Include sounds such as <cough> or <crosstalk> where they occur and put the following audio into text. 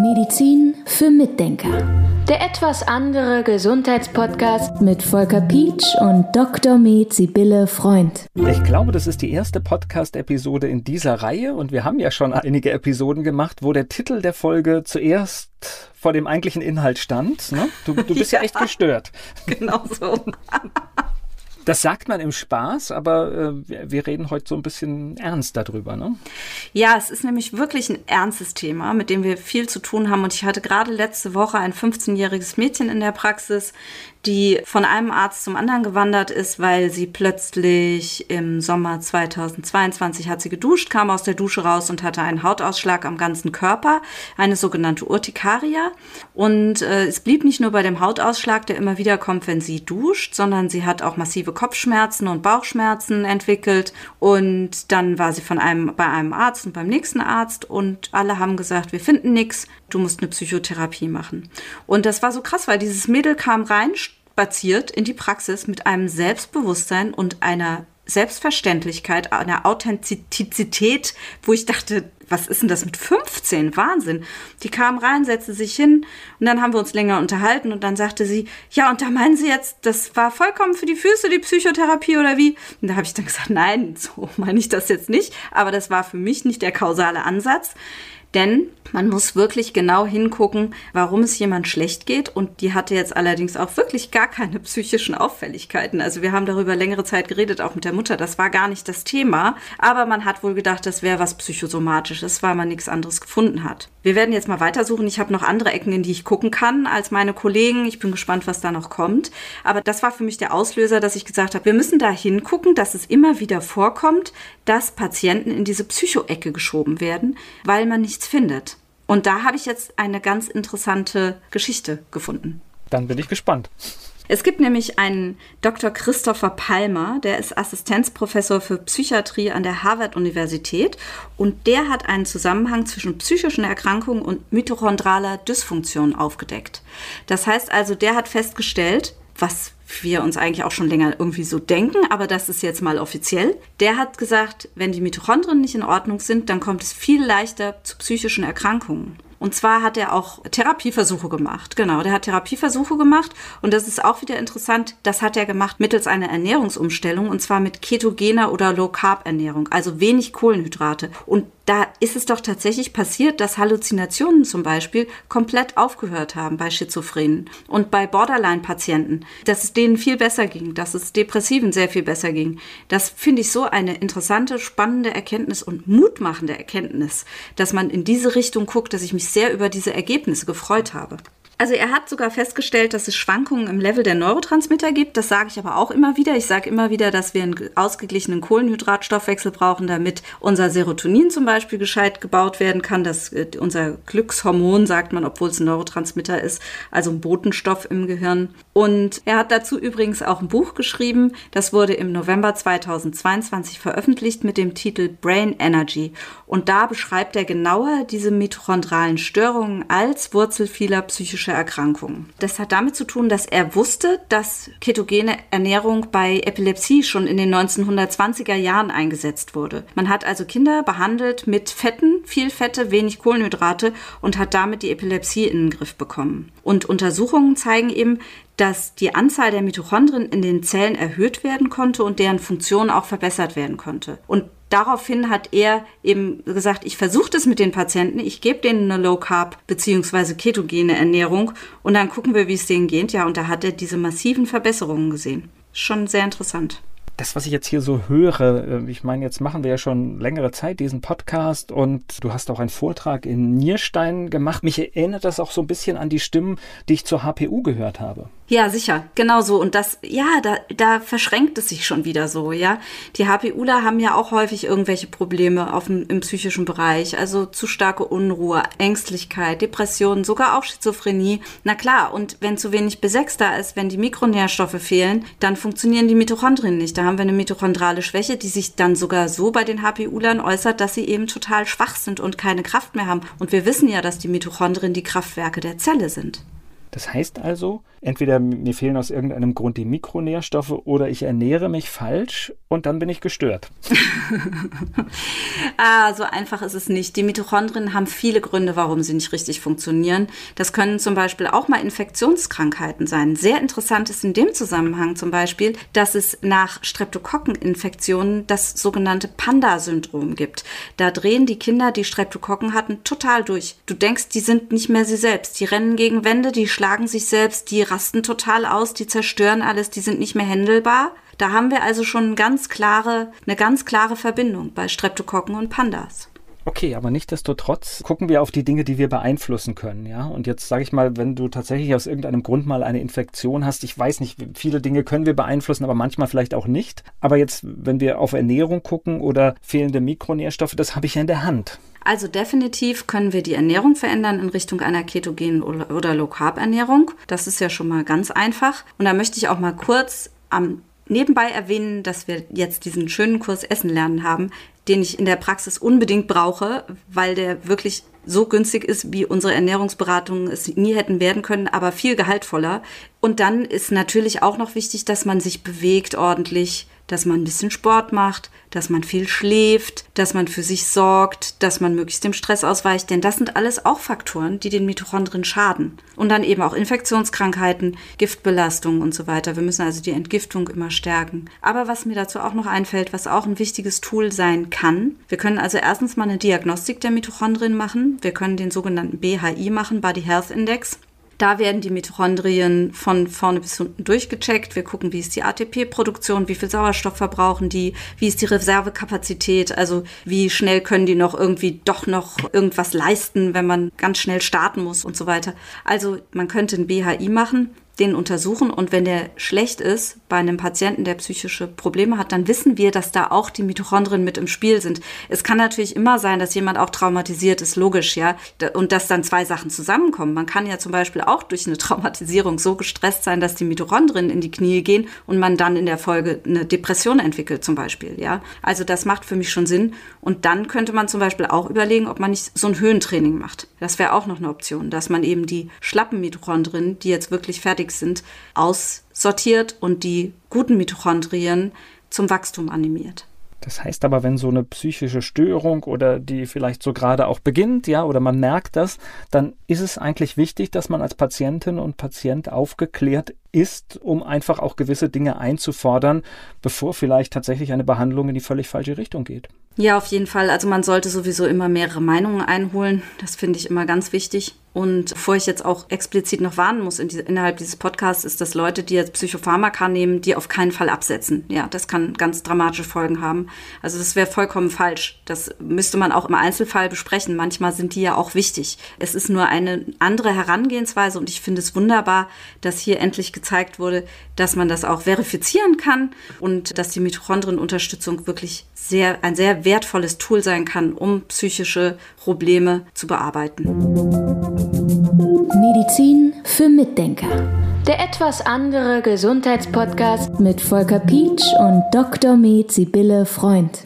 Medizin für Mitdenker. Der etwas andere Gesundheitspodcast mit Volker Pietsch und Dr. Med Sibylle Freund. Ich glaube, das ist die erste Podcast-Episode in dieser Reihe und wir haben ja schon einige Episoden gemacht, wo der Titel der Folge zuerst vor dem eigentlichen Inhalt stand. Ne? Du, du bist ja, <laughs> ja echt gestört. Genau so. Das sagt man im Spaß, aber äh, wir reden heute so ein bisschen ernst darüber, ne? Ja, es ist nämlich wirklich ein ernstes Thema, mit dem wir viel zu tun haben. Und ich hatte gerade letzte Woche ein 15-jähriges Mädchen in der Praxis, die von einem Arzt zum anderen gewandert ist, weil sie plötzlich im Sommer 2022 hat sie geduscht, kam aus der Dusche raus und hatte einen Hautausschlag am ganzen Körper, eine sogenannte Urtikaria. Und äh, es blieb nicht nur bei dem Hautausschlag, der immer wieder kommt, wenn sie duscht, sondern sie hat auch massive Kopfschmerzen und Bauchschmerzen entwickelt. Und dann war sie von einem, bei einem Arzt und beim nächsten Arzt und alle haben gesagt, wir finden nichts, du musst eine Psychotherapie machen. Und das war so krass, weil dieses Mädel kam rein, spaziert in die Praxis mit einem Selbstbewusstsein und einer Selbstverständlichkeit, einer Authentizität, wo ich dachte, was ist denn das mit 15? Wahnsinn. Die kam rein, setzte sich hin und dann haben wir uns länger unterhalten und dann sagte sie, ja, und da meinen Sie jetzt, das war vollkommen für die Füße, die Psychotherapie oder wie? Und da habe ich dann gesagt, nein, so meine ich das jetzt nicht, aber das war für mich nicht der kausale Ansatz. Denn man muss wirklich genau hingucken, warum es jemand schlecht geht. Und die hatte jetzt allerdings auch wirklich gar keine <laughs> psychischen Auffälligkeiten. Also wir haben darüber längere Zeit geredet, auch mit der Mutter. Das war gar nicht das Thema. Aber man hat wohl gedacht, das wäre was Psychosomatisches, weil man nichts anderes gefunden hat. Wir werden jetzt mal weitersuchen. Ich habe noch andere Ecken, in die ich gucken kann als meine Kollegen. Ich bin gespannt, was da noch kommt. Aber das war für mich der Auslöser, dass ich gesagt habe, wir müssen da hingucken, dass es immer wieder vorkommt, dass Patienten in diese Psycho-Ecke geschoben werden, weil man nichts findet. Und da habe ich jetzt eine ganz interessante Geschichte gefunden. Dann bin ich gespannt. Es gibt nämlich einen Dr. Christopher Palmer, der ist Assistenzprofessor für Psychiatrie an der Harvard-Universität und der hat einen Zusammenhang zwischen psychischen Erkrankungen und mitochondraler Dysfunktion aufgedeckt. Das heißt also, der hat festgestellt, was wir uns eigentlich auch schon länger irgendwie so denken, aber das ist jetzt mal offiziell. Der hat gesagt, wenn die Mitochondrien nicht in Ordnung sind, dann kommt es viel leichter zu psychischen Erkrankungen. Und zwar hat er auch Therapieversuche gemacht. Genau, der hat Therapieversuche gemacht. Und das ist auch wieder interessant. Das hat er gemacht mittels einer Ernährungsumstellung und zwar mit ketogener oder Low Carb Ernährung, also wenig Kohlenhydrate. Und da ist es doch tatsächlich passiert, dass Halluzinationen zum Beispiel komplett aufgehört haben bei Schizophrenen und bei Borderline-Patienten, dass es denen viel besser ging, dass es Depressiven sehr viel besser ging. Das finde ich so eine interessante, spannende Erkenntnis und mutmachende Erkenntnis, dass man in diese Richtung guckt, dass ich mich sehr über diese Ergebnisse gefreut habe. Also er hat sogar festgestellt, dass es Schwankungen im Level der Neurotransmitter gibt. Das sage ich aber auch immer wieder. Ich sage immer wieder, dass wir einen ausgeglichenen Kohlenhydratstoffwechsel brauchen, damit unser Serotonin zum Beispiel gescheit gebaut werden kann. Das, äh, unser Glückshormon, sagt man, obwohl es ein Neurotransmitter ist, also ein Botenstoff im Gehirn. Und er hat dazu übrigens auch ein Buch geschrieben. Das wurde im November 2022 veröffentlicht mit dem Titel Brain Energy. Und da beschreibt er genauer diese mitochondralen Störungen als Wurzel vieler psychischer psychische Erkrankungen. Das hat damit zu tun, dass er wusste, dass ketogene Ernährung bei Epilepsie schon in den 1920er Jahren eingesetzt wurde. Man hat also Kinder behandelt mit Fetten, viel Fette, wenig Kohlenhydrate und hat damit die Epilepsie in den Griff bekommen. Und Untersuchungen zeigen eben, dass die Anzahl der Mitochondrien in den Zellen erhöht werden konnte und deren Funktion auch verbessert werden konnte. Und daraufhin hat er eben gesagt, ich versuche das mit den Patienten, ich gebe denen eine Low Carb bzw. ketogene Ernährung und dann gucken wir, wie es denen geht. Ja, und da hat er diese massiven Verbesserungen gesehen. Schon sehr interessant das, was ich jetzt hier so höre, äh, ich meine, jetzt machen wir ja schon längere Zeit diesen Podcast und du hast auch einen Vortrag in Nierstein gemacht. Mich erinnert das auch so ein bisschen an die Stimmen, die ich zur HPU gehört habe. Ja, sicher, genau so. Und das, ja, da, da verschränkt es sich schon wieder so, ja. Die HPUler haben ja auch häufig irgendwelche Probleme auf dem, im psychischen Bereich, also zu starke Unruhe, Ängstlichkeit, Depressionen, sogar auch Schizophrenie. Na klar, und wenn zu wenig B6 da ist, wenn die Mikronährstoffe fehlen, dann funktionieren die Mitochondrien nicht. Da haben wir eine mitochondrale Schwäche, die sich dann sogar so bei den HPUlern äußert, dass sie eben total schwach sind und keine Kraft mehr haben. Und wir wissen ja, dass die Mitochondrien die Kraftwerke der Zelle sind. Das heißt also, entweder mir fehlen aus irgendeinem Grund die Mikronährstoffe oder ich ernähre mich falsch und dann bin ich gestört. <laughs> ah, so einfach ist es nicht. Die Mitochondrien haben viele Gründe, warum sie nicht richtig funktionieren. Das können zum Beispiel auch mal Infektionskrankheiten sein. Sehr interessant ist in dem Zusammenhang zum Beispiel, dass es nach Streptokokkeninfektionen das sogenannte Panda-Syndrom gibt. Da drehen die Kinder, die Streptokokken hatten, total durch. Du denkst, die sind nicht mehr sie selbst. Die rennen gegen Wände, die schlagen schlagen sich selbst, die rasten total aus, die zerstören alles, die sind nicht mehr händelbar. Da haben wir also schon ganz klare, eine ganz klare Verbindung bei Streptokokken und Pandas. Okay, aber nichtdestotrotz gucken wir auf die Dinge, die wir beeinflussen können, ja. Und jetzt sage ich mal, wenn du tatsächlich aus irgendeinem Grund mal eine Infektion hast, ich weiß nicht, viele Dinge können wir beeinflussen, aber manchmal vielleicht auch nicht. Aber jetzt, wenn wir auf Ernährung gucken oder fehlende Mikronährstoffe, das habe ich ja in der Hand. Also definitiv können wir die Ernährung verändern in Richtung einer ketogenen oder Low Carb Ernährung. Das ist ja schon mal ganz einfach. Und da möchte ich auch mal kurz am nebenbei erwähnen, dass wir jetzt diesen schönen Kurs Essen lernen haben, den ich in der Praxis unbedingt brauche, weil der wirklich so günstig ist, wie unsere Ernährungsberatungen es nie hätten werden können, aber viel gehaltvoller. Und dann ist natürlich auch noch wichtig, dass man sich bewegt ordentlich, dass man ein bisschen Sport macht, dass man viel schläft, dass man für sich sorgt, dass man möglichst dem Stress ausweicht, denn das sind alles auch Faktoren, die den Mitochondrien schaden. Und dann eben auch Infektionskrankheiten, Giftbelastungen und so weiter. Wir müssen also die Entgiftung immer stärken. Aber was mir dazu auch noch einfällt, was auch ein wichtiges Tool sein kann, wir können also erstens mal eine Diagnostik der Mitochondrien machen. Wir können den sogenannten BHI machen, Body Health Index. Da werden die Mitochondrien von vorne bis unten durchgecheckt. Wir gucken, wie ist die ATP-Produktion, wie viel Sauerstoff verbrauchen die, wie ist die Reservekapazität, also wie schnell können die noch irgendwie doch noch irgendwas leisten, wenn man ganz schnell starten muss und so weiter. Also man könnte ein BHI machen den untersuchen und wenn der schlecht ist bei einem Patienten, der psychische Probleme hat, dann wissen wir, dass da auch die Mitochondrien mit im Spiel sind. Es kann natürlich immer sein, dass jemand auch traumatisiert ist, logisch, ja, und dass dann zwei Sachen zusammenkommen. Man kann ja zum Beispiel auch durch eine Traumatisierung so gestresst sein, dass die Mitochondrien in die Knie gehen und man dann in der Folge eine Depression entwickelt, zum Beispiel, ja. Also das macht für mich schon Sinn. Und dann könnte man zum Beispiel auch überlegen, ob man nicht so ein Höhentraining macht. Das wäre auch noch eine Option, dass man eben die schlappen Mitochondrien, die jetzt wirklich fertig wichtig sind, aussortiert und die guten Mitochondrien zum Wachstum animiert. Das heißt aber, wenn so eine psychische Störung oder die vielleicht so gerade auch beginnt, ja, oder man merkt das, dann ist es eigentlich wichtig, dass man als Patientin und Patient aufgeklärt ist, um einfach auch gewisse Dinge einzufordern, bevor vielleicht tatsächlich eine Behandlung in die völlig falsche Richtung geht. Ja, auf jeden Fall. Also man sollte sowieso immer mehrere Meinungen einholen. Das finde ich immer ganz wichtig. Und bevor ich jetzt auch explizit noch warnen muss in die, innerhalb dieses Podcasts, ist, dass Leute, die jetzt Psychopharmaka nehmen, die auf keinen Fall absetzen. Ja, das kann ganz dramatische Folgen haben. Also das wäre vollkommen falsch. Das müsste man auch im Einzelfall besprechen. Manchmal sind die ja auch wichtig. Es ist nur eine andere Herangehensweise und ich finde es wunderbar, dass hier endlich gezeigt wurde, dass man das auch verifizieren kann und dass die Mitochondrienunterstützung wirklich sehr, ein sehr wertvolles Tool sein kann, um psychische Probleme zu bearbeiten. Medizin für Mitdenker. Der etwas andere Gesundheitspodcast mit Volker Pietsch und Dr. Med Sibylle Freund.